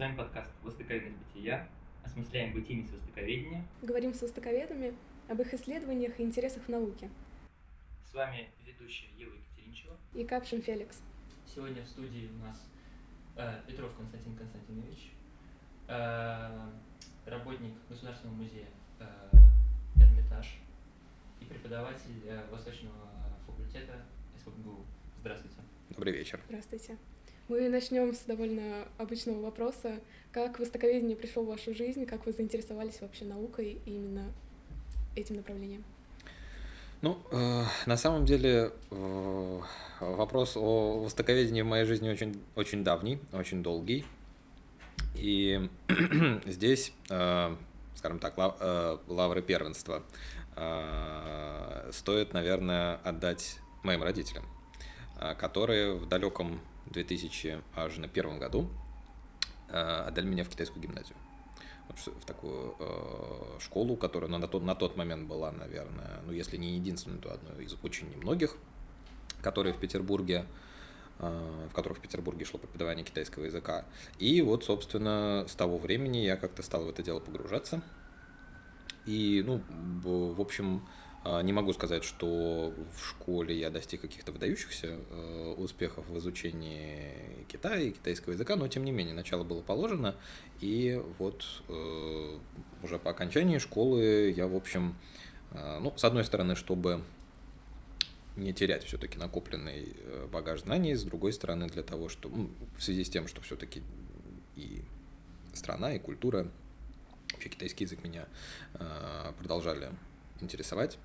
вами подкаст «Востоковедность бытия». Осмысляем бытийность востоковедения. Говорим с востоковедами об их исследованиях и интересах в науке. С вами ведущая Ева Екатеринчева. И Капшин Феликс. Сегодня в студии у нас э, Петров Константин Константинович, э, работник Государственного музея э, Эрмитаж и преподаватель э, Восточного факультета СФГУ. Здравствуйте. Добрый вечер. Здравствуйте. Мы начнем с довольно обычного вопроса. Как востоковедение пришло в вашу жизнь? Как вы заинтересовались вообще наукой и именно этим направлением? Ну, э, на самом деле э, вопрос о востоковедении в моей жизни очень, очень давний, очень долгий. И здесь, э, скажем так, лав, э, лавры первенства э, стоит, наверное, отдать моим родителям, э, которые в далеком 2001 году э, отдали меня в китайскую гимназию. В такую э, школу, которая на тот, на тот момент была, наверное, ну если не единственной, то одной из очень немногих, которые в Петербурге, э, в которых в Петербурге шло преподавание китайского языка. И вот, собственно, с того времени я как-то стал в это дело погружаться. И, ну, в общем, не могу сказать, что в школе я достиг каких-то выдающихся э, успехов в изучении Китая и китайского языка, но тем не менее начало было положено, и вот э, уже по окончании школы я, в общем, э, ну, с одной стороны, чтобы не терять все-таки накопленный багаж знаний, с другой стороны, для того, что ну, в связи с тем, что все-таки и страна, и культура, вообще китайский язык меня продолжали интересовать,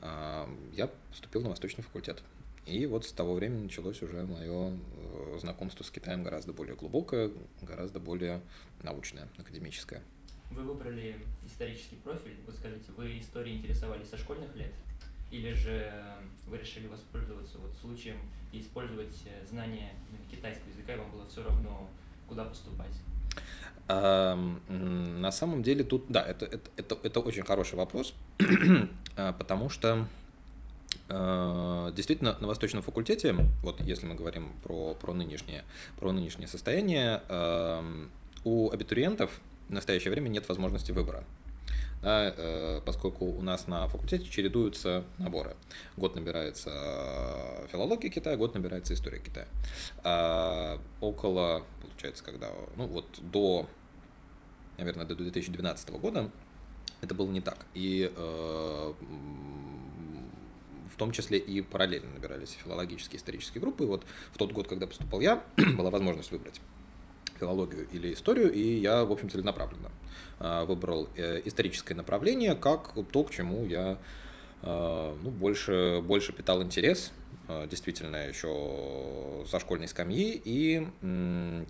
а, я поступил на Восточный факультет. И вот с того времени началось уже мое э, знакомство с Китаем гораздо более глубокое, гораздо более научное, академическое. Вы выбрали исторический профиль. Вы скажите, вы историей интересовались со школьных лет? Или же вы решили воспользоваться вот случаем и использовать э, знания китайского языка, и вам было все равно, куда поступать? На самом деле тут, да, это, это, это, это очень хороший вопрос, а, потому что а, действительно на Восточном факультете, вот если мы говорим про, про, нынешнее, про нынешнее состояние, у абитуриентов в настоящее время нет возможности выбора да, э, поскольку у нас на факультете чередуются наборы. Год набирается э, филология Китая, год набирается история Китая. А около, получается, когда, ну вот до, наверное, до 2012 года это было не так. И э, в том числе и параллельно набирались филологические исторические группы. И вот в тот год, когда поступал я, была возможность выбрать филологию или историю, и я, в общем, целенаправленно а, выбрал э, историческое направление как то, к чему я а, ну, больше, больше питал интерес, а, действительно, еще со школьной скамьи, и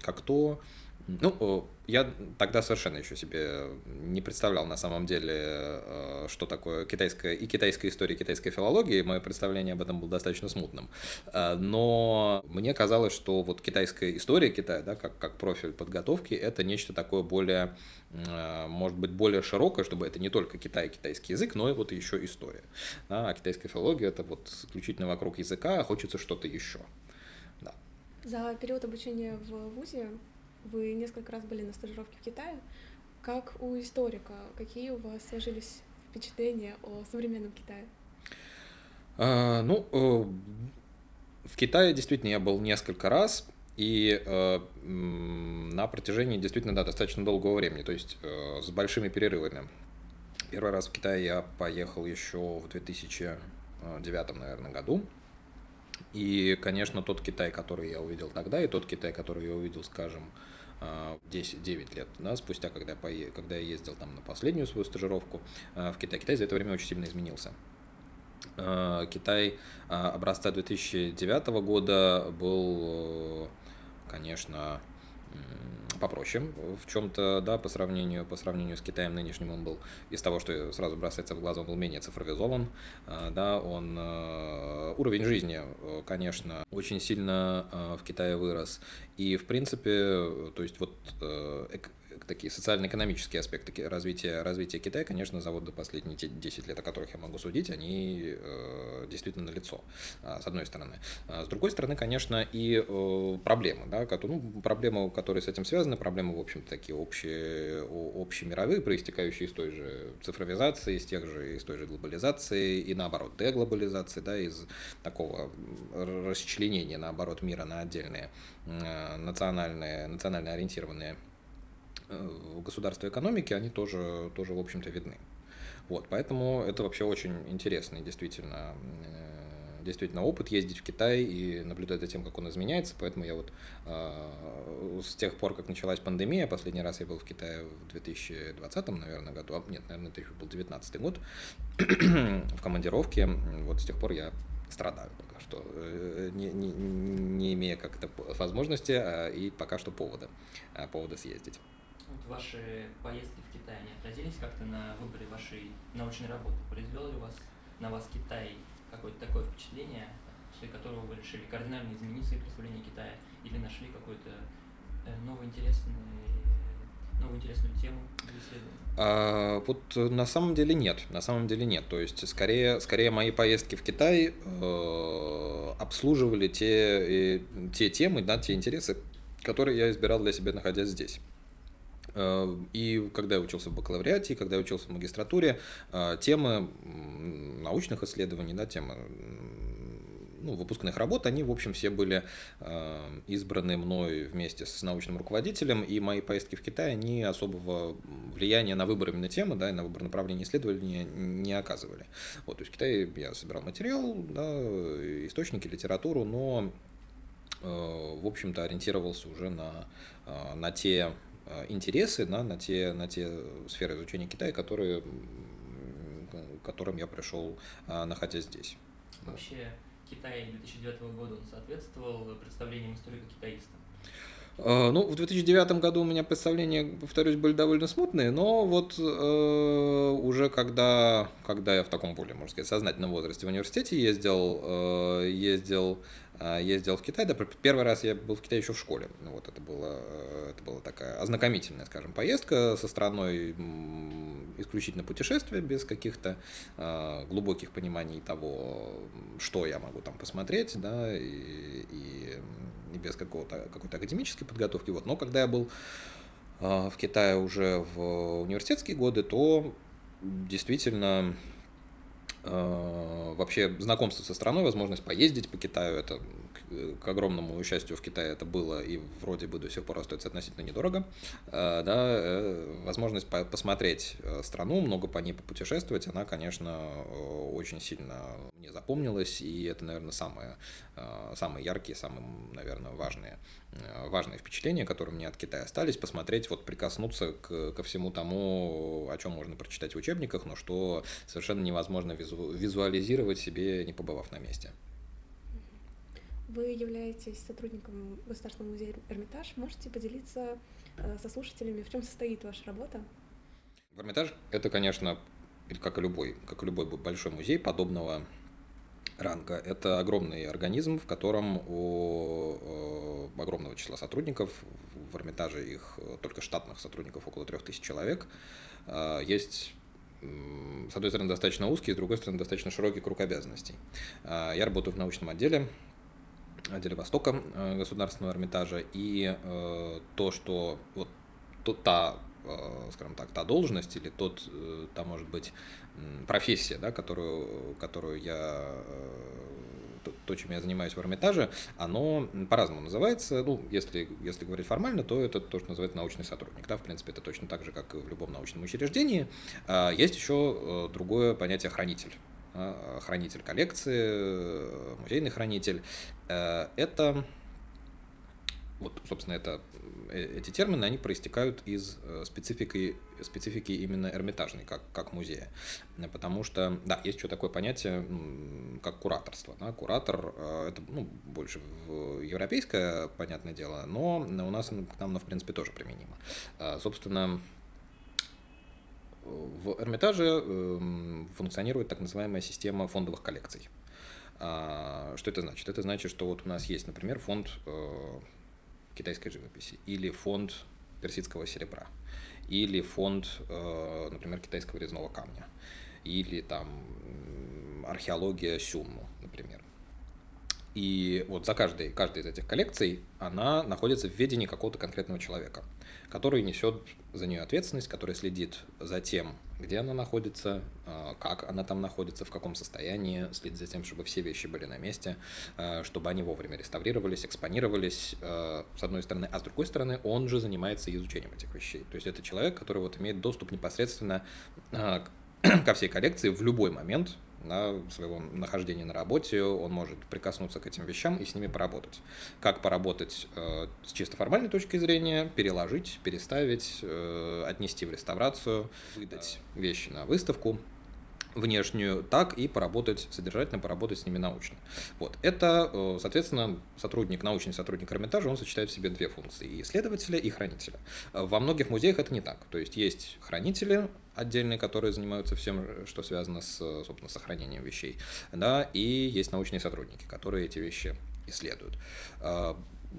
как то, ну, я тогда совершенно еще себе не представлял на самом деле, э, что такое китайская и китайская история, и китайская филология. Мое представление об этом было достаточно смутным. Э, но мне казалось, что вот китайская история Китая, да, как, как профиль подготовки, это нечто такое более, э, может быть, более широкое, чтобы это не только Китай и китайский язык, но и вот еще история. Да, а китайская филология это вот исключительно вокруг языка, а хочется что-то еще. Да. За период обучения в ВУЗе вы несколько раз были на стажировке в Китае. Как у историка, какие у вас сложились впечатления о современном Китае? А, ну, э, в Китае действительно я был несколько раз, и э, на протяжении действительно да, достаточно долгого времени, то есть э, с большими перерывами. Первый раз в Китай я поехал еще в 2009, наверное, году. И, конечно, тот Китай, который я увидел тогда, и тот Китай, который я увидел, скажем, 10-9 а, лет да, спустя, когда пое... когда я ездил там на последнюю свою стажировку а, в Китай. Китай за это время очень сильно изменился. А, Китай образца 2009 года был, конечно, попроще в чем-то, да, по сравнению, по сравнению с Китаем нынешним он был, из того, что сразу бросается в глаза, он был менее цифровизован, а, да, он, э, уровень жизни, э, конечно, очень сильно э, в Китае вырос, и, в принципе, то есть вот такие социально-экономические аспекты развития, развития Китая, конечно, за вот последние 10 лет, о которых я могу судить, они э, действительно налицо, э, с одной стороны. А с другой стороны, конечно, и э, проблемы, да, которые, ну, проблемы, которые с этим связаны, проблемы, в общем-то, такие общие, общемировые, проистекающие из той же цифровизации, из тех же, из той же глобализации и, наоборот, деглобализации, да, из такого расчленения, наоборот, мира на отдельные э, национальные, национально ориентированные государства экономики, они тоже, тоже в общем-то, видны. Вот, поэтому это вообще очень интересный, действительно, э, действительно опыт ездить в Китай и наблюдать за тем, как он изменяется. Поэтому я вот э, с тех пор, как началась пандемия, последний раз я был в Китае в 2020, наверное, году, а, нет, наверное, это еще был 2019 год, в командировке. Вот с тех пор я страдаю пока что, э, не, не, не имея как-то возможности а, и пока что повода, а, повода съездить. Вот ваши поездки в Китай, они отразились как-то на выборе вашей научной работы? Произвел ли вас на вас Китай какое-то такое впечатление, после которого вы решили кардинально изменить свои представления Китая или нашли какой-то э, новый интересный новую интересную тему? А, вот э, на самом деле нет, на самом деле нет. То есть скорее, скорее мои поездки в Китай э, обслуживали те, э, те темы, да, те интересы, которые я избирал для себя, находясь здесь. Э, и когда я учился в бакалавриате, и когда я учился в магистратуре, темы научных исследований, да, темы ну, выпускных работ, они, в общем, все были э, избраны мной вместе с научным руководителем, и мои поездки в Китай, они особого влияния на выбор именно темы, да, и на выбор направления исследования не оказывали. Вот, то есть в Китае я собирал материал, да, источники, литературу, но, э, в общем-то, ориентировался уже на, э, на те э, интересы, да, на, те, на те сферы изучения Китая, которые, к которым я пришел, э, находясь здесь. Вообще, Китае 2009 года он соответствовал представлениям историка-китаиста? А, ну, в 2009 году у меня представления, повторюсь, были довольно смутные, но вот э, уже когда, когда я в таком более, можно сказать, сознательном возрасте в университете ездил, э, ездил ездил в Китай, да, первый раз я был в Китае еще в школе, ну, вот это было, это была такая ознакомительная, скажем, поездка со страной, исключительно путешествие, без каких-то э, глубоких пониманий того, что я могу там посмотреть, да, и, и, и без какого-то, какой-то академической подготовки, вот, но когда я был э, в Китае уже в университетские годы, то действительно Э, вообще знакомство со страной, возможность поездить по Китаю, это к огромному счастью в Китае это было и вроде бы до сих пор остается относительно недорого, э, да, э, возможность посмотреть страну, много по ней попутешествовать, она, конечно, очень сильно мне запомнилась, и это, наверное, самое, самые яркие, самые, наверное, важные Э, важные впечатления, которые мне от Китая остались, посмотреть, вот прикоснуться к, ко всему тому, о чем можно прочитать в учебниках, но что совершенно невозможно визу, визуализировать себе, не побывав на месте. Вы являетесь сотрудником Государственного музея Эрмитаж. Можете поделиться э, со слушателями, в чем состоит ваша работа? В Эрмитаж это, конечно, как и любой, как и любой большой музей подобного ранга. Это огромный организм, в котором у э, огромного числа сотрудников, в Эрмитаже их э, только штатных сотрудников около 3000 человек, есть с одной стороны, достаточно узкий, с другой стороны, достаточно широкий круг обязанностей. Я работаю в научном отделе, отделе Востока Государственного Эрмитажа, и то, что вот та, скажем так, та должность или тот, та, может быть, профессия, да, которую, которую я э, то, чем я занимаюсь в Эрмитаже, оно по-разному называется. Ну, если, если говорить формально, то это то, что называется научный сотрудник. Да, в принципе, это точно так же, как и в любом научном учреждении. А есть еще э, другое понятие хранитель. Хранитель коллекции, э, музейный хранитель. Это вот, собственно, это, э, эти термины, они проистекают из э, специфики, специфики именно Эрмитажной, как, как музея. Потому что, да, есть еще такое понятие, как кураторство. Да? Куратор э, – это ну, больше европейское, понятное дело, но у нас там оно, в принципе, тоже применимо. Собственно, в Эрмитаже эм, функционирует так называемая система фондовых коллекций. А, что это значит? Это значит, что вот у нас есть, например, фонд китайской живописи, или фонд персидского серебра, или фонд, э, например, китайского резного камня, или там археология например. И вот за каждой, каждой из этих коллекций она находится в ведении какого-то конкретного человека, который несет за нее ответственность, который следит за тем, где она находится, а, как она там находится, в каком состоянии, следит за тем, чтобы все вещи были на месте, а, чтобы они вовремя реставрировались, экспонировались, а, с одной стороны, а с другой стороны, он же занимается изучением этих вещей. То есть это человек, который вот имеет доступ непосредственно ко всей коллекции в любой момент, да, своего нахождения на работе, он может прикоснуться к этим вещам и с ними поработать. Как поработать э, с чисто формальной точки зрения, переложить, переставить, э, отнести в реставрацию, выдать вещи на выставку, внешнюю, так и поработать содержательно, поработать с ними научно. Вот. Это, э, соответственно, сотрудник, научный сотрудник Эрмитажа, он сочетает в себе две функции, исследователя, и хранителя. Во многих музеях это не так. То есть есть хранители, отдельные, которые занимаются всем, что связано с, собственно, сохранением вещей, да, и есть научные сотрудники, которые эти вещи исследуют.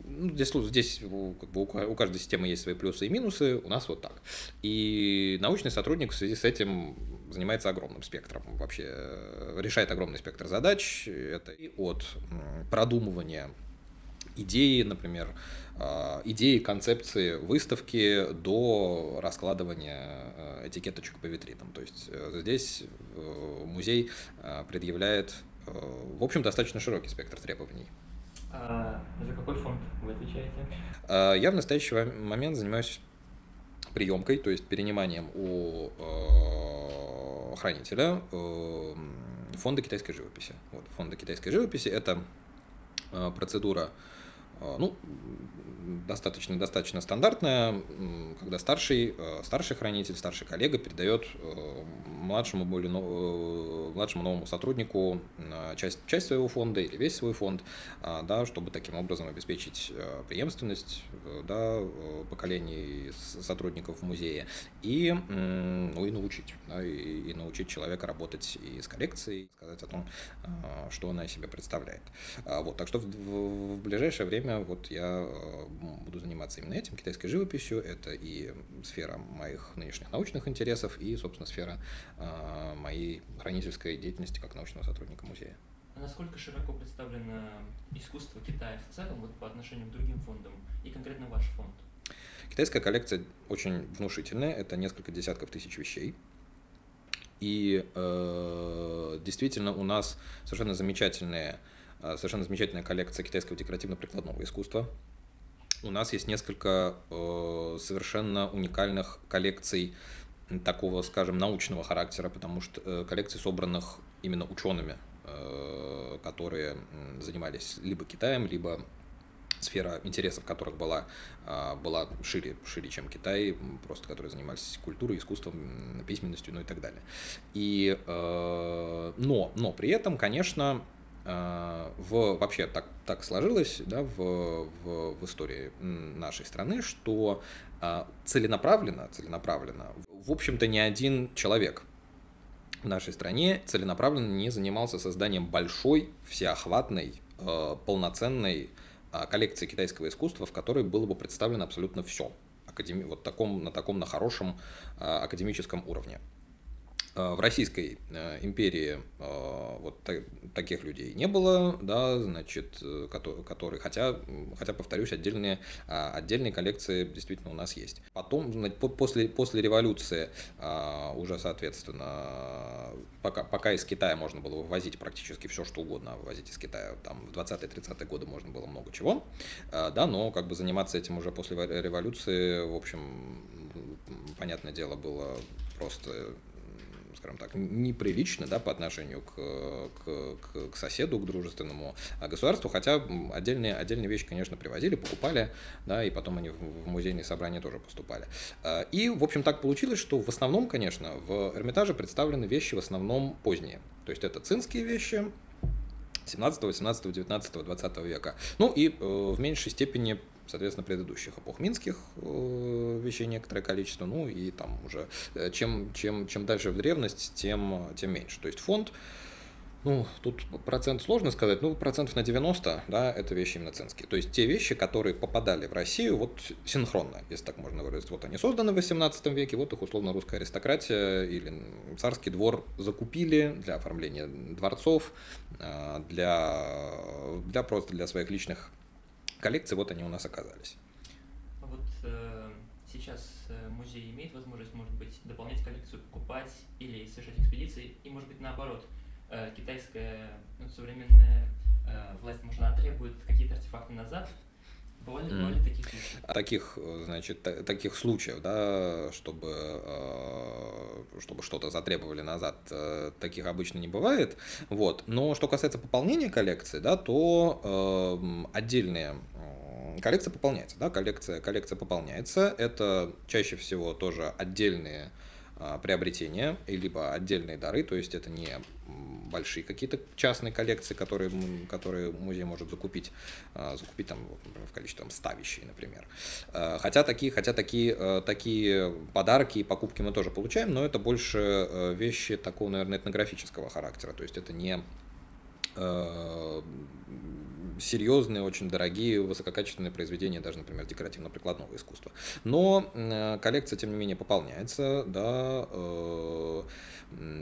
Ну, здесь, здесь как бы, у каждой системы есть свои плюсы и минусы, у нас вот так. И научный сотрудник в связи с этим занимается огромным спектром, вообще э, решает огромный спектр задач. Это и от продумывания идеи, например, а, идеи, концепции выставки до раскладывания э, этикеточек по витринам. То есть э, здесь музей предъявляет, в общем, достаточно широкий спектр требований. А за какой отвечаете? А, я в настоящий момент занимаюсь приемкой, то есть перениманием у э, хранителя э, фонда китайской живописи. Вот, фонда китайской живописи это э, процедура ну, достаточно, достаточно стандартная, когда старший, старший хранитель, старший коллега передает младшему, более, э, младшему новому сотруднику э, часть, часть своего фонда или весь свой фонд, а, да, чтобы таким образом обеспечить э, преемственность да, поколений сотрудников музея и, ну, и научить, да, и, и научить человека работать и с коллекцией, сказать о том, что она из себя представляет. А, вот, так что в, в, в ближайшее время вот я буду заниматься именно этим, китайской живописью. Это и сфера моих нынешних научных интересов, и, собственно, сфера Э, моей хранительской деятельности как научного сотрудника музея. А насколько широко представлено искусство Китая в целом вот, по отношению к другим фондам и конкретно ваш фонд? Китайская коллекция очень внушительная, это несколько десятков тысяч вещей. И э, действительно у нас совершенно замечательная, э, совершенно замечательная коллекция китайского декоративно-прикладного искусства. У нас есть несколько э, совершенно уникальных коллекций такого, скажем, научного характера, потому что э, коллекции собранных именно учеными, э, которые занимались либо Китаем, либо сфера интересов которых была, а, была шире, шире, чем Китай, просто которые занимались культурой, искусством, письменностью, ну и так далее. И, но, но при этом, конечно, в, вообще так, так сложилось да, в, в, в истории нашей страны, что а, целенаправленно, целенаправленно, в общем-то, ни один человек в нашей стране целенаправленно не занимался созданием большой, всеохватной, э, полноценной а, коллекции китайского искусства, в которой было бы представлено абсолютно все. Академи... Вот таком, на таком, на хорошем а, академическом уровне. Э, в Российской э, империи э, вот таких людей не было, да, значит, которые, хотя, хотя повторюсь, отдельные, а, отдельные коллекции действительно у нас есть. Потом, после, после революции, уже, соответственно, пока, пока из Китая можно было вывозить практически все, что угодно, вывозить из Китая, там в 20-30-е годы можно было много чего, да, но как бы заниматься этим уже после революции, в общем, понятное дело, было просто скажем так, неприлично да, по отношению к, к, к соседу, к дружественному государству, хотя отдельные, отдельные вещи, конечно, привозили, покупали, да, и потом они в музейные собрания тоже поступали. А, и, в общем, так получилось, что в основном, конечно, в Эрмитаже представлены вещи в основном поздние. То есть это цинские вещи, 17, 18, 19, 20 века. Ну и э, в меньшей степени соответственно, предыдущих эпох минских э, вещей некоторое количество, ну и там уже э, чем, чем, чем дальше в древность, тем, тем меньше. То есть фонд ну, тут процент сложно сказать, ну, процентов на 90, да, это вещи именно ценские. То есть те вещи, которые попадали в Россию вот синхронно, если так можно выразить. Вот они созданы в 18 веке, вот их условно русская аристократия или царский двор закупили для оформления дворцов, а, для, для просто для своих личных коллекций, вот они у нас оказались. Вот э, сейчас э, музей имеет возможность, может быть, дополнять коллекцию, покупать или совершать экспедиции, и, может быть, наоборот, э, китайская ну, современная э, власть, может, она требует какие-то артефакты назад, Бывали, бывали такие случаи? Таких, э, значит, таких случаев, да, чтобы, э, чтобы что-то затребовали назад, э, таких обычно не бывает. Вот. Но что касается пополнения коллекции, да, то отдельные коллекция пополняется, да, коллекция, коллекция пополняется. Это чаще всего тоже отдельные приобретения, либо отдельные дары, то есть это не большие какие-то частные коллекции, которые, которые музей может закупить, а, закупить там, например, в количестве там, 100 вещей, например. А, хотя такие, хотя такие, такие подарки и покупки мы тоже получаем, но это больше вещи такого, наверное, этнографического характера, то есть это не серьезные, очень дорогие, высококачественные произведения, даже, например, декоративно-прикладного искусства. Но коллекция, тем не менее, пополняется, да,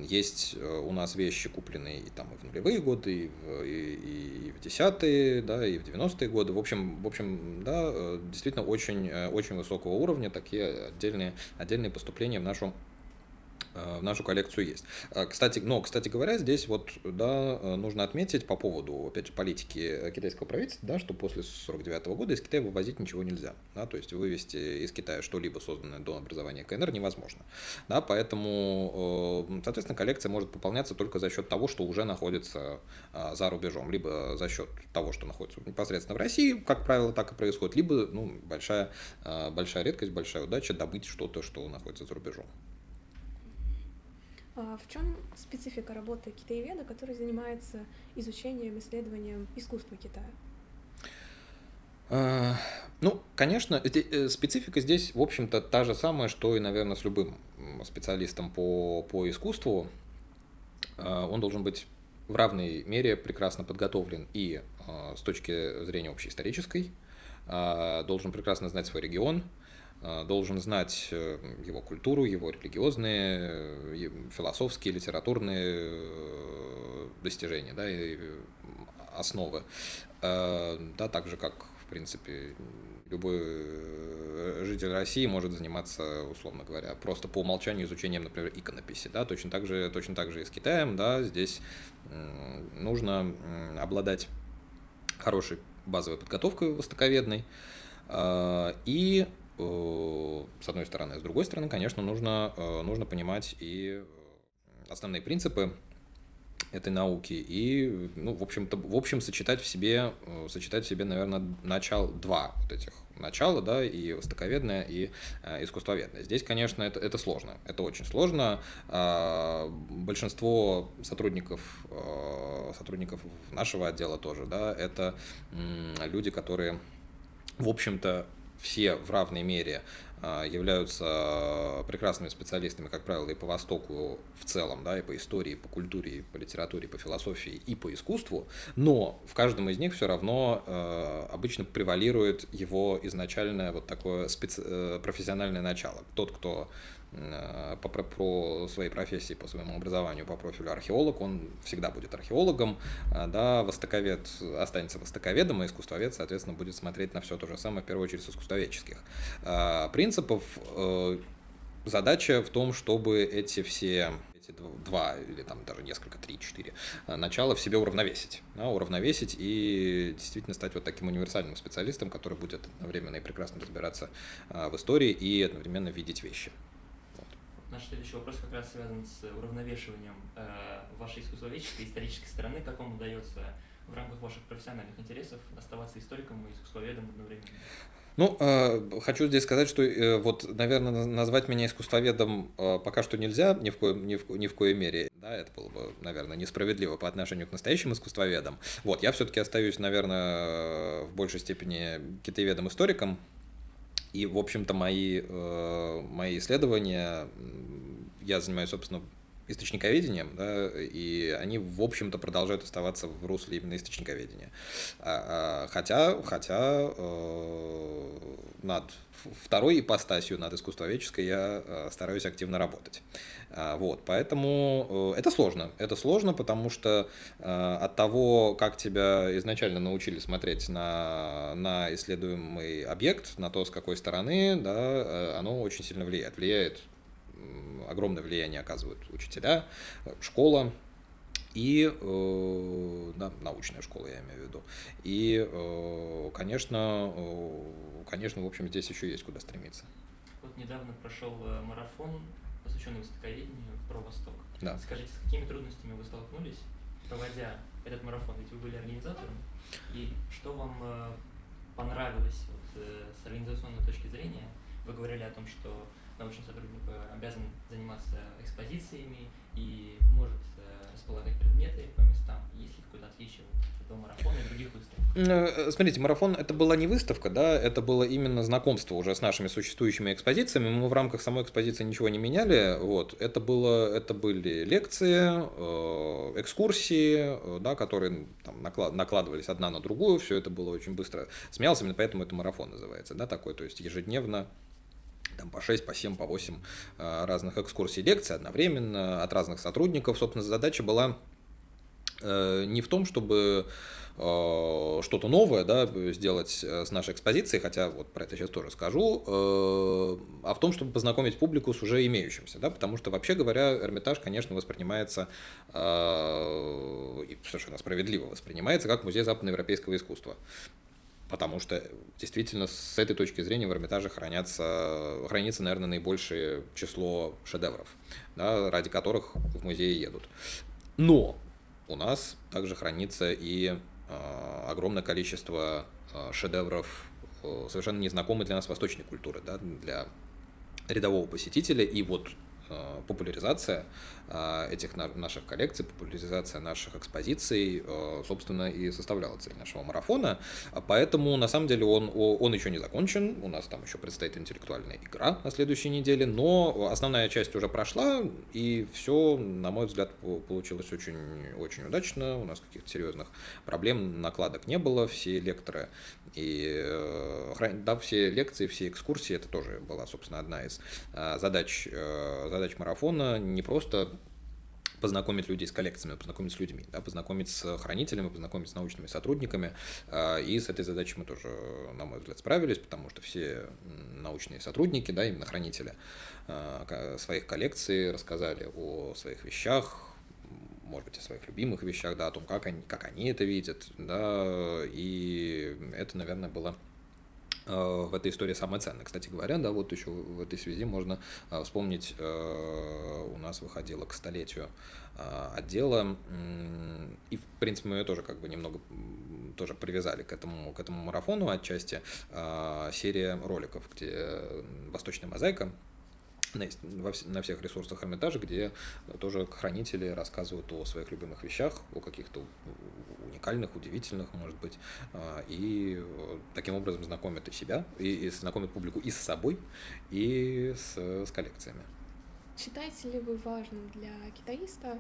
есть э, у нас вещи, купленные и, там, и в нулевые годы, и в, и, и в десятые, да, и в 90-е годы. В общем, в общем, да, э, действительно очень, э, очень высокого уровня такие отдельные, отдельные поступления в нашу Э, в нашу коллекцию есть. Э, кстати, но, кстати говоря, здесь вот, да, э, нужно отметить по поводу, опять же, политики китайского правительства, да, что после 49 года из Китая вывозить ничего нельзя, да, то есть вывести из Китая что-либо созданное до образования КНР невозможно, да, поэтому, соответственно, коллекция может пополняться только за счет того, что уже находится за рубежом, либо за счет того, что находится непосредственно в России, как правило, так и происходит, либо, ну, большая, большая редкость, большая удача добыть что-то, что находится за рубежом. А в чем специфика работы китаеведа, который занимается изучением, исследованием искусства Китая? А, ну, конечно, э, специфика здесь, в общем-то, та же самая, что и, наверное, с любым специалистом по, по искусству. А, он должен быть в равной мере прекрасно подготовлен и с точки зрения общеисторической, должен прекрасно знать свой регион, Э, должен знать э, его культуру, его религиозные, э, философские, литературные достижения, да, и основы. Да, так же, как, в принципе, любой житель России может заниматься, условно говоря, просто по умолчанию изучением, например, иконописи, да, точно так же, точно так же и с Китаем, да, здесь нужно обладать хорошей базовой подготовкой востоковедной и Э, с одной стороны. С другой стороны, конечно, нужно, э, нужно понимать и основные принципы этой науки и, ну, в общем-то, в общем, сочетать в себе, э, сочетать в себе, наверное, начал два вот этих начала, да, и востоковедное, и э, искусствоведное. Здесь, конечно, это, это сложно, это очень сложно. Э, большинство сотрудников, э, сотрудников нашего отдела тоже, да, это э, люди, которые, в общем-то, все в равной мере являются прекрасными специалистами, как правило, и по Востоку в целом, да, и по истории, и по культуре, и по литературе, и по философии, и по искусству, но в каждом из них все равно э, обычно превалирует его изначальное вот такое специ... Э, профессиональное начало. Тот, кто по, по своей профессии, по своему образованию, по профилю археолог, он всегда будет археологом, а, да, востоковед останется востоковедом, а искусствовед, соответственно, будет смотреть на все то же самое, в первую очередь, с искусствоведческих а, принципов. Э, задача в том, чтобы эти все эти два или там даже несколько, три, четыре э, начала в себе уравновесить. Да, уравновесить и действительно стать вот таким универсальным специалистом, который будет одновременно и прекрасно разбираться в истории и одновременно видеть вещи. Наш следующий вопрос как раз связан с уравновешиванием э, вашей искусствоведческой и исторической стороны. Как вам удается в рамках ваших профессиональных интересов оставаться историком и искусствоведом одновременно? Ну, э, хочу здесь сказать, что э, вот, наверное, назвать меня искусствоведом э, пока что нельзя ни в, коем, ни, в, ни в коей мере. Да, это было бы, наверное, несправедливо по отношению к настоящим искусствоведам. Вот, я все-таки остаюсь, наверное, в большей степени китаеведом-историком, и, в общем-то, мои, э, мои исследования, я занимаюсь, собственно, источниковедением, да, и они, в общем-то, продолжают оставаться в русле именно источниковедения. А, а, хотя, хотя э, над второй ипостасью, над искусствоведческой я э, стараюсь активно работать. А, вот, поэтому э, это сложно. Это сложно, потому что от того, как тебя изначально научили смотреть на, на исследуемый объект, на то, с какой стороны, да, оно очень сильно влияет. Влияет огромное влияние оказывают учителя, школа и э, да, научная школа, я имею в виду. И, э, конечно, э, конечно, в общем, здесь еще есть куда стремиться. Вот недавно прошел марафон, посвященный востоковедению про Восток. Да. Скажите, с какими трудностями вы столкнулись, проводя этот марафон? Ведь вы были организатором. И что вам э, понравилось вот, э, с организационной точки зрения? Вы говорили о том, что научный сотрудник э, обязан заниматься экспозициями и может э, располагать предметы по местам. Есть ли какое-то отличие от этого марафона и других выставок? Э, смотрите, марафон это была не выставка, да, это было именно знакомство уже с нашими существующими экспозициями. Мы в рамках самой экспозиции ничего не меняли. Вот. Это, было, это были лекции, экскурсии, да, которые там, накладывались одна на другую. Все это было очень быстро смеялся, именно поэтому это марафон называется, да, такой, то есть ежедневно там, по 6, по 7, по 8 э, разных экскурсий, лекций одновременно от разных сотрудников. Собственно, задача была э, не в том, чтобы э, что-то новое да, сделать с нашей экспозицией, хотя вот про это сейчас тоже скажу, а в том, чтобы познакомить публику с уже имеющимся, да, потому что, вообще говоря, Эрмитаж, конечно, воспринимается, и совершенно справедливо воспринимается, как музей западноевропейского искусства потому что действительно с этой точки зрения в Эрмитаже хранятся, хранится, наверное, наибольшее число шедевров, да, ради которых в музее едут. Но у нас также хранится и э, огромное количество э, шедевров э, совершенно незнакомой для нас восточной культуры, да, для рядового посетителя. И вот Э, популяризация этих наших коллекций, популяризация наших экспозиций, э, собственно, и составляла цель нашего марафона. А поэтому, на самом деле, он, он еще не закончен, у нас там еще предстоит интеллектуальная игра на следующей неделе, но основная часть уже прошла, и все, на мой взгляд, получилось очень, очень удачно, у нас каких-то серьезных проблем, накладок не было, все лекторы и да, все лекции, все экскурсии, это тоже была, собственно, одна из задач задач марафона. Не просто познакомить людей с коллекциями, познакомить с людьми, да, познакомить с хранителями, познакомить с научными сотрудниками. А, и с этой задачей мы тоже, на мой взгляд, справились, потому что все научные сотрудники, да, именно хранители а, своих коллекций рассказали о своих вещах, может быть, о своих любимых вещах, да, о том, как они, как они это видят, да, и это, наверное, было в этой истории самое ценное. Кстати говоря, да, вот еще в этой связи можно э, вспомнить, э, у нас выходило к столетию отдела, и, в принципе, мы ее тоже как бы немного тоже привязали к этому, к этому марафону отчасти, серия роликов, где «Восточная мозаика», на всех ресурсах Эрмитажа, где тоже хранители рассказывают о своих любимых вещах, о каких-то уникальных, удивительных, может быть, а, и таким образом знакомят и себя, и, и знакомят публику и с собой, и с, с коллекциями. Считаете ли вы важным для китаиста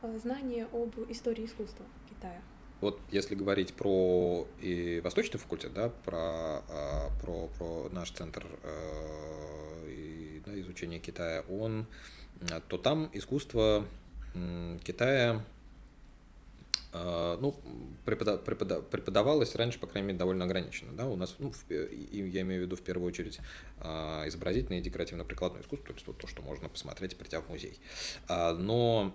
а, знание об истории искусства Китая? Вот если говорить про и восточный факультет, да, про, а, про, про наш центр да, изучения Китая, он, то там искусство Китая а, ну, преподав, преподав, преподавалось раньше, по крайней мере, довольно ограниченно. Да? У нас, ну, в, я имею в виду в первую очередь а, изобразительное и декоративно-прикладное искусство, то есть вот то, что можно посмотреть, придя в музей. А, но,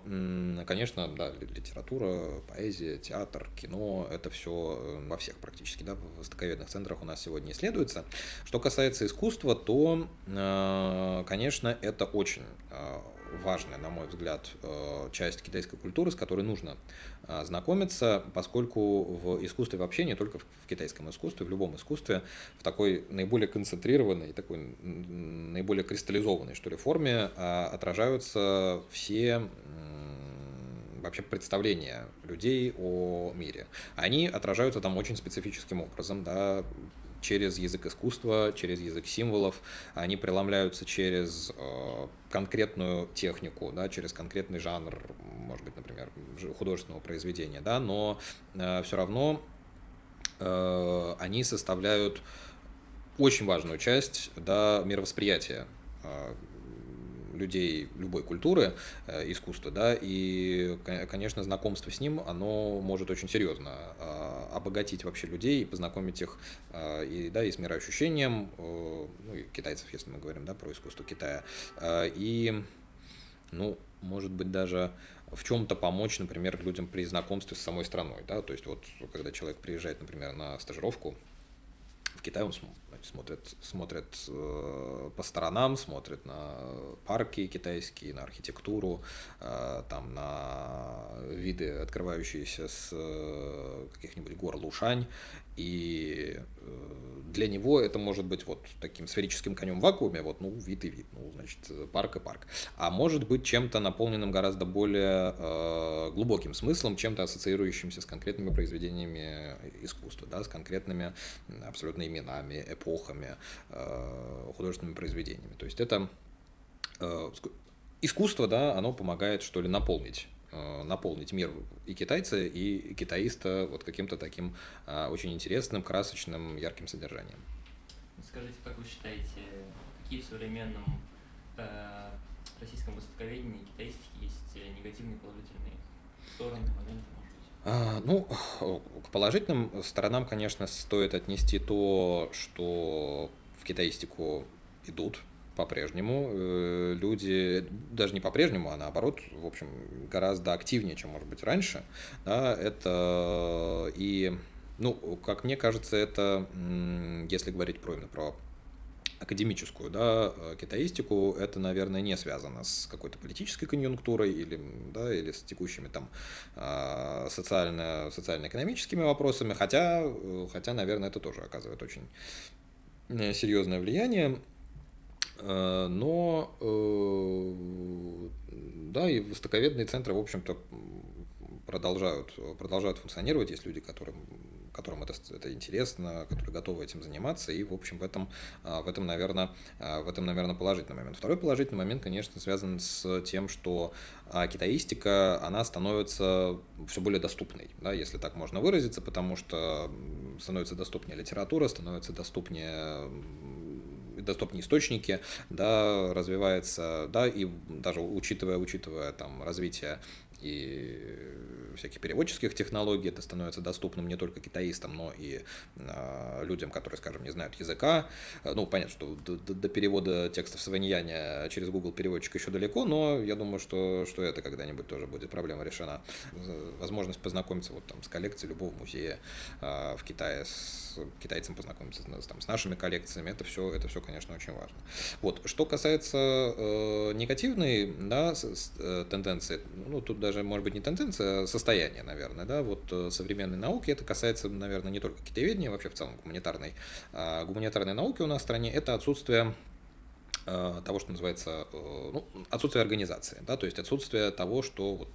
конечно, да, литература, поэзия, театр, кино, это все э, во всех практически, да, в востоковедных центрах у нас сегодня исследуется. Что касается искусства, то, конечно, это очень важная, на мой взгляд, э, часть китайской культуры, с которой нужно э, знакомиться, поскольку в искусстве вообще, не только в китайском искусстве, в любом искусстве, в такой наиболее концентрированной, такой наиболее кристаллизованной, что ли, форме э, отражаются все вообще представления людей о мире. Они отражаются там очень специфическим образом, да, через язык искусства, через язык символов, они преломляются через э, конкретную технику, да, через конкретный жанр, может быть, например, художественного произведения, да, но э, все равно э, они составляют очень важную часть да, мировосприятия людей любой культуры, э, искусства, да, и, конечно, знакомство с ним, оно может очень серьезно э, обогатить вообще людей и познакомить их э, и, да, и с мироощущением, ну, и китайцев, если мы говорим, да, про искусство Китая, и, ну, может быть, даже в чем-то помочь, например, людям при знакомстве с самой страной, да, то есть вот, когда человек приезжает, например, на стажировку в Китай, он смотрят, смотрят э, по сторонам, смотрят на парки китайские, на архитектуру, э, там на виды, открывающиеся с э, каких-нибудь гор Лушань, и э, для него это может быть вот таким сферическим конем в вакууме, вот, ну, вид и вид, ну, значит, парк и парк. А может быть чем-то наполненным гораздо более э, глубоким смыслом, чем-то ассоциирующимся с конкретными произведениями искусства, да, с конкретными абсолютно именами, эпохами, э, художественными произведениями. То есть это э, искусство, да, оно помогает, что ли, наполнить Э, наполнить мир и китайца, и китаиста вот каким-то таким а, очень интересным, красочным, ярким содержанием. Скажите, как вы считаете, какие в современном э, российском востоковедении китайских есть негативные и положительные стороны, моменты, может быть? А, ну, к положительным сторонам, конечно, стоит отнести то, что в китаистику идут по-прежнему. Э, люди, даже не по-прежнему, а наоборот, в общем, гораздо активнее, чем, может быть, раньше. Да, это и, ну, как мне кажется, это, если говорить про именно про академическую да, китаистику, это, наверное, не связано с какой-то политической конъюнктурой или, да, или с текущими там а, социально, социально-экономическими вопросами, хотя, хотя, наверное, это тоже оказывает очень э, серьезное влияние. Э, но э, да, и востоковедные центры, в общем-то, продолжают, продолжают функционировать. Есть люди, которым, которым это, это интересно, которые готовы этим заниматься. И, в общем, в этом, а, в этом, наверное, а, в этом, наверное, положительный момент. Второй положительный момент, конечно, связан с тем, что а, китаистика, она становится все более доступной, да, если так можно выразиться, потому что становится доступнее литература, становится доступнее доступнее источники, да, развивается, да, и даже учитывая, учитывая там развитие и всяких переводческих технологий, это становится доступным не только китаистам, но и э, людям, которые, скажем, не знают языка. Ну, понятно, что до, до, до перевода текстов с Ваньяня через Google переводчик еще далеко, но я думаю, что, что это когда-нибудь тоже будет проблема решена. Возможность познакомиться вот там с коллекцией любого музея э, в Китае, с китайцем познакомиться с, там, с нашими коллекциями, это все, это все, конечно, очень важно. Вот. Что касается э, негативной да, с, с, э, тенденции, ну, тут даже, может быть, не тенденция, а состояние наверное, да, вот э, современной науки, это касается, наверное, не только китаеведения, вообще в целом гуманитарной, а гуманитарной науки у нас в стране, это отсутствие э, того, что называется, э, ну, отсутствие организации, да, то есть отсутствие того, что вот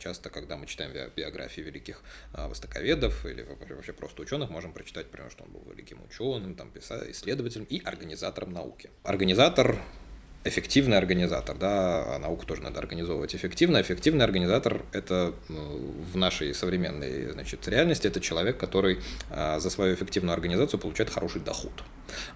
часто, когда мы читаем биографии великих востоковедов или вообще просто ученых, можем прочитать, например, что он был великим ученым, там, писателем, исследователем и организатором науки. Организатор эффективный организатор, да, а науку тоже надо организовывать эффективно. Эффективный организатор – это в нашей современной значит, реальности, это человек, который а, за свою эффективную организацию получает хороший доход.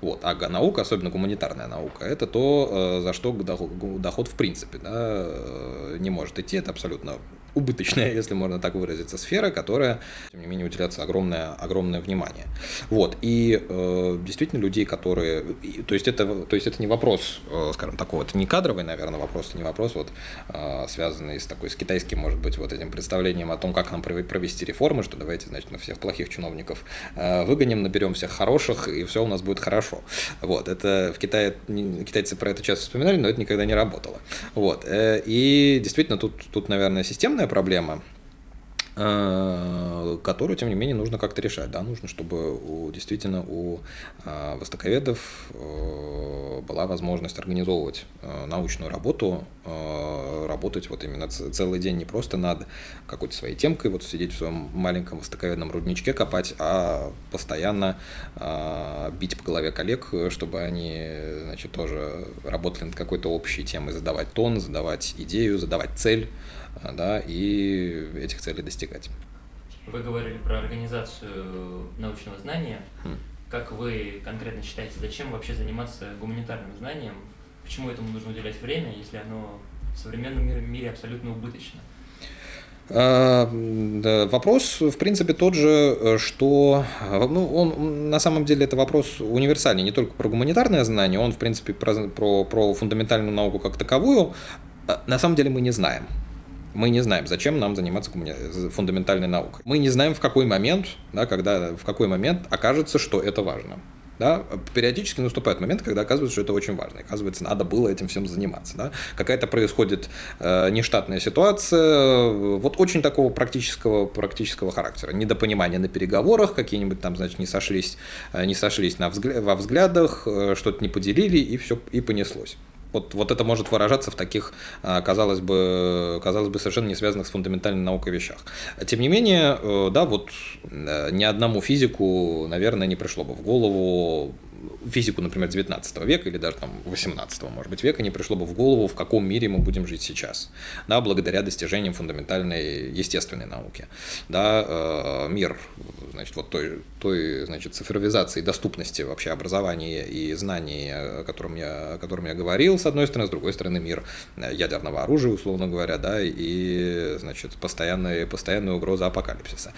Вот. А наука, особенно гуманитарная наука, это то, э, за что доход в принципе да, э, не может идти, это абсолютно убыточная, если можно так выразиться, сфера, которая, тем не менее, уделяется огромное, огромное внимание. Вот. И э, действительно людей, которые... То есть, это, то есть это не вопрос, э, скажем, такого, это не кадровый, наверное, вопрос, это не вопрос, вот, э, связанный с такой, с китайским, может быть, вот этим представлением о том, как нам провести реформы, что давайте, значит, на всех плохих чиновников э, выгоним, наберем всех хороших, и все у нас будет хорошо. Вот. Это в Китае, китайцы про это часто вспоминали, но это никогда не работало. Вот. Э, и действительно, тут, тут наверное, системная проблема. Э, которую, тем не менее, нужно как-то решать. Да? Нужно, чтобы у, действительно у э, востоковедов э, была возможность организовывать научную работу, работать вот именно целый день не просто над какой-то своей темкой, вот сидеть в своем маленьком востоковедном рудничке копать, а постоянно бить по голове коллег, чтобы они значит, тоже работали над какой-то общей темой, задавать тон, задавать идею, задавать цель да, и этих целей достигать. Вы говорили про организацию научного знания. Хм. Как вы конкретно считаете, зачем вообще заниматься гуманитарным знанием? Почему этому нужно уделять время, если оно в современном мире, мире абсолютно убыточно? А, вопрос, в принципе, тот же, что ну, он на самом деле это вопрос универсальный, не только про гуманитарное знание, он, в принципе, про, про, про фундаментальную науку как таковую. А, на самом деле мы не знаем. Мы не знаем, зачем нам заниматься фундаментальной наукой. Мы не знаем, в какой момент, да, когда, в какой момент окажется, что это важно. Да, периодически наступает момент, когда оказывается, что это очень важно. Оказывается, надо было этим всем заниматься. Да? Какая-то происходит э, нештатная ситуация, вот очень такого практического, практического характера. Недопонимание на переговорах, какие-нибудь там, значит, не сошлись, э, не сошлись на взгля- во взглядах, э, что-то не поделили, и все, и понеслось. Вот, вот это может выражаться в таких, а, казалось бы, казалось бы, совершенно не связанных с фундаментальной наукой вещах. Тем не менее, э, да, вот э, ни одному физику, наверное, не пришло бы в голову физику, например, 19 века или даже там 18, может быть, века не пришло бы в голову, в каком мире мы будем жить сейчас, да, благодаря достижениям фундаментальной естественной науки. Да, э, мир, значит, вот той, той, значит, цифровизации, доступности вообще образования и знаний, о котором я, о котором я говорил, с одной стороны, с другой стороны, мир ядерного оружия, условно говоря, да, и, значит, постоянная, постоянная угроза апокалипсиса.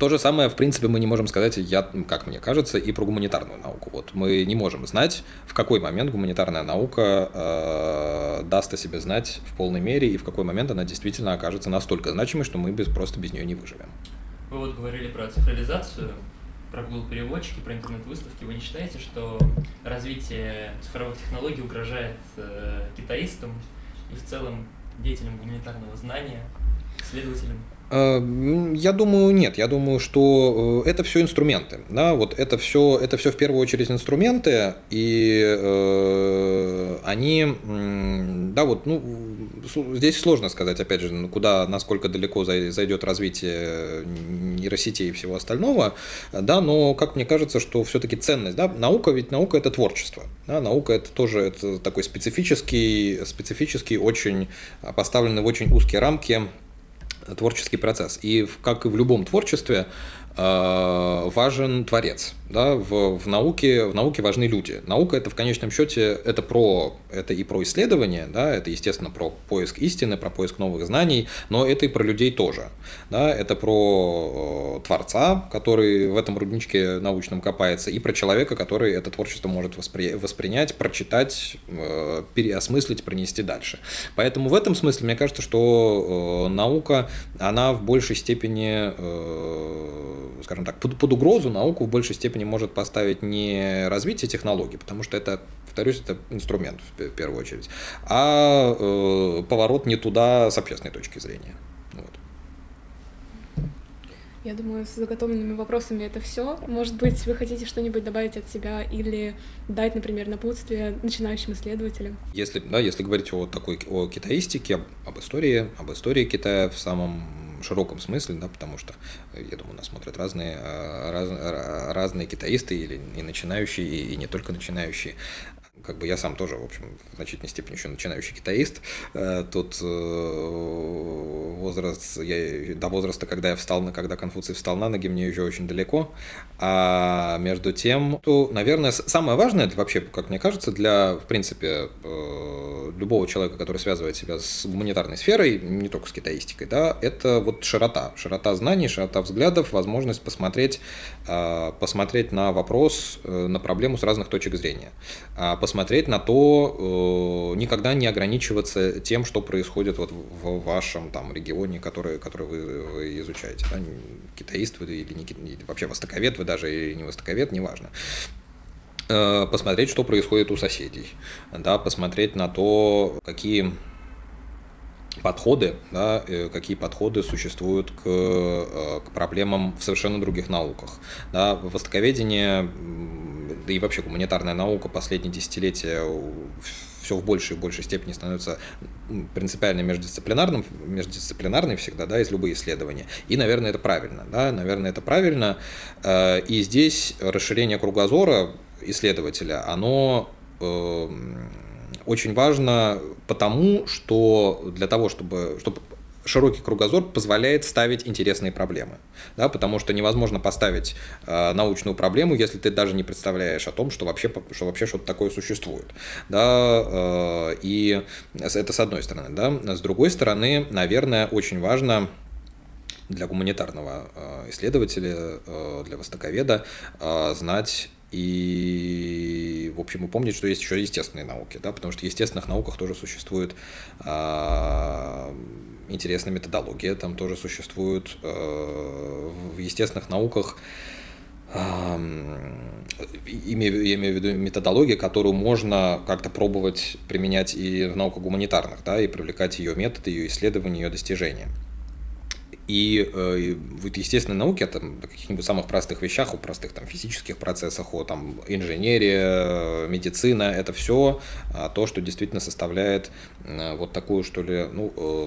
То же самое, в принципе, мы не можем сказать, я, как мне кажется, и про гуманитарную науку. Вот мы не можем знать, в какой момент гуманитарная наука э, даст о себе знать в полной мере, и в какой момент она действительно окажется настолько значимой, что мы без, просто без нее не выживем. Вы вот говорили про цифровизацию, про Google переводчики, про интернет-выставки. Вы не считаете, что развитие цифровых технологий угрожает э, китаистам и в целом деятелям гуманитарного знания, исследователям? Э, я думаю, нет. Я думаю, что э, это все инструменты. Да? Вот это все, это все в первую очередь инструменты, и э, они, да, вот, ну, здесь сложно сказать, опять же, куда, насколько далеко зайдет развитие нейросетей и всего остального, да, но как мне кажется, что все-таки ценность, да, наука, ведь наука это творчество, да, наука это тоже это такой специфический, специфический, очень поставленный в очень узкие рамки творческий процесс. И как и в любом творчестве, э, важен творец. Да? В, в, науке, в науке важны люди. Наука это в конечном счете это про это и про исследование, да, это естественно про поиск истины, про поиск новых знаний, но это и про людей тоже. Да? Это про э, творца, который в этом рудничке научном копается, и про человека, который это творчество может воспри... воспринять, прочитать, э, переосмыслить, пронести дальше. Поэтому в этом смысле мне кажется, что э, наука, она в большей степени э, скажем так, под, под угрозу науку в большей степени может поставить не развитие технологий, потому что это, повторюсь, это инструмент в, в первую очередь, а э, поворот не туда с общественной точки зрения. Вот. Я думаю, с заготовленными вопросами это все. Может быть, вы хотите что-нибудь добавить от себя или дать, например, напутствие начинающим исследователям? Если, да, если говорить о такой о китаистике, об истории, об истории Китая в самом широком смысле, да, потому что, я думаю, нас смотрят разные, э, раз, разные китаисты или и начинающие, и не только начинающие как бы я сам тоже, в общем, в значительной степени еще начинающий китаист. Э, тут э, возраст, я, до возраста, когда я встал, на, когда Конфуций встал на ноги, мне еще очень далеко. А между тем, то, наверное, самое важное вообще, как мне кажется, для, в принципе, любого человека, который связывает себя с гуманитарной сферой, не только с китаистикой, да, это вот широта, широта знаний, широта взглядов, возможность посмотреть, посмотреть на вопрос, э, на проблему с разных точек зрения, а, посмотреть на то, э, никогда не ограничиваться тем, что происходит вот в вашем там регионе, который, который вы, вы изучаете, да, китаист вы или не, вообще востоковед вы даже или не востоковед, неважно. Э, посмотреть, что происходит у соседей, да, посмотреть на то, какие подходы, да, э, какие подходы существуют к, к проблемам в совершенно других науках. Да, востоковедение, да и вообще гуманитарная наука последние десятилетия все в большей и большей степени становится принципиально междисциплинарным, междисциплинарной всегда, да, из любых исследований. И, наверное, это правильно, да, наверное, это правильно. Э, и здесь расширение кругозора исследователя, оно очень важно потому, что для того, чтобы, чтобы широкий кругозор позволяет ставить интересные проблемы. Да, потому что невозможно поставить э, научную проблему, если ты даже не представляешь о том, что вообще, что вообще что-то такое существует. Да, э, и это с одной стороны. Да. С другой стороны, наверное, очень важно для гуманитарного э, исследователя, э, для востоковеда э, знать и, в общем, и помнить, что есть еще естественные науки, да, потому что в естественных науках тоже существует э, интересная методология, там тоже существует э, в естественных науках имею, я имею в виду методология, которую можно как-то пробовать применять и в науках гуманитарных, да, и привлекать ее методы, ее исследования, ее достижения. И э, вот естественной науке, там, о каких-нибудь самых простых вещах, о простых там, физических процессах, о там, инженерии, медицина, это все а, то, что действительно составляет э, вот такую, что ли, ну, э,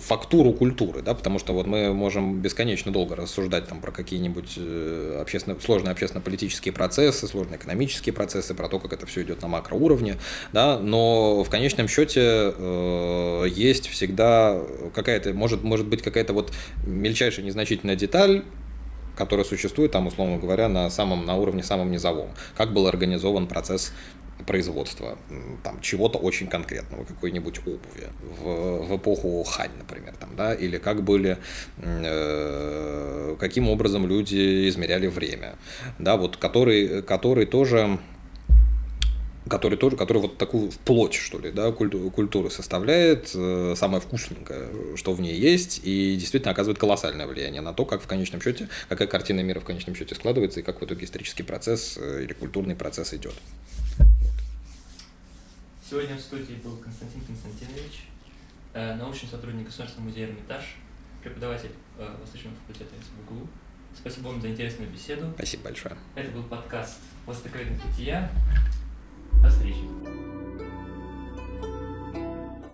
фактуру культуры, да, потому что вот мы можем бесконечно долго рассуждать там про какие-нибудь э, общественно, сложные общественно-политические процессы, сложные экономические процессы, про то, как это все идет на макроуровне, да, но в конечном счете э, есть всегда какая-то, может, может быть какая-то вот мельчайшая незначительная деталь, которая существует там, условно говоря, на самом, на уровне самом низовом. Как был организован процесс производства там, чего-то очень конкретного, какой-нибудь обуви в, в эпоху Хань, например, там, да, или как были, э, каким образом люди измеряли время, да, вот который, который тоже который тоже, который вот такую плоть, что ли, да, культуру, культуры составляет, э, самое вкусненькое, что в ней есть, и действительно оказывает колоссальное влияние на то, как в конечном счете, какая картина мира в конечном счете складывается, и как в итоге исторический процесс э, или культурный процесс идет. Сегодня в студии был Константин Константинович, э, научный сотрудник Государственного музея Эрмитаж, преподаватель э, Восточного факультета СБГУ. Спасибо вам за интересную беседу. Спасибо большое. Это был подкаст «Востоковедные бытия». До встречи.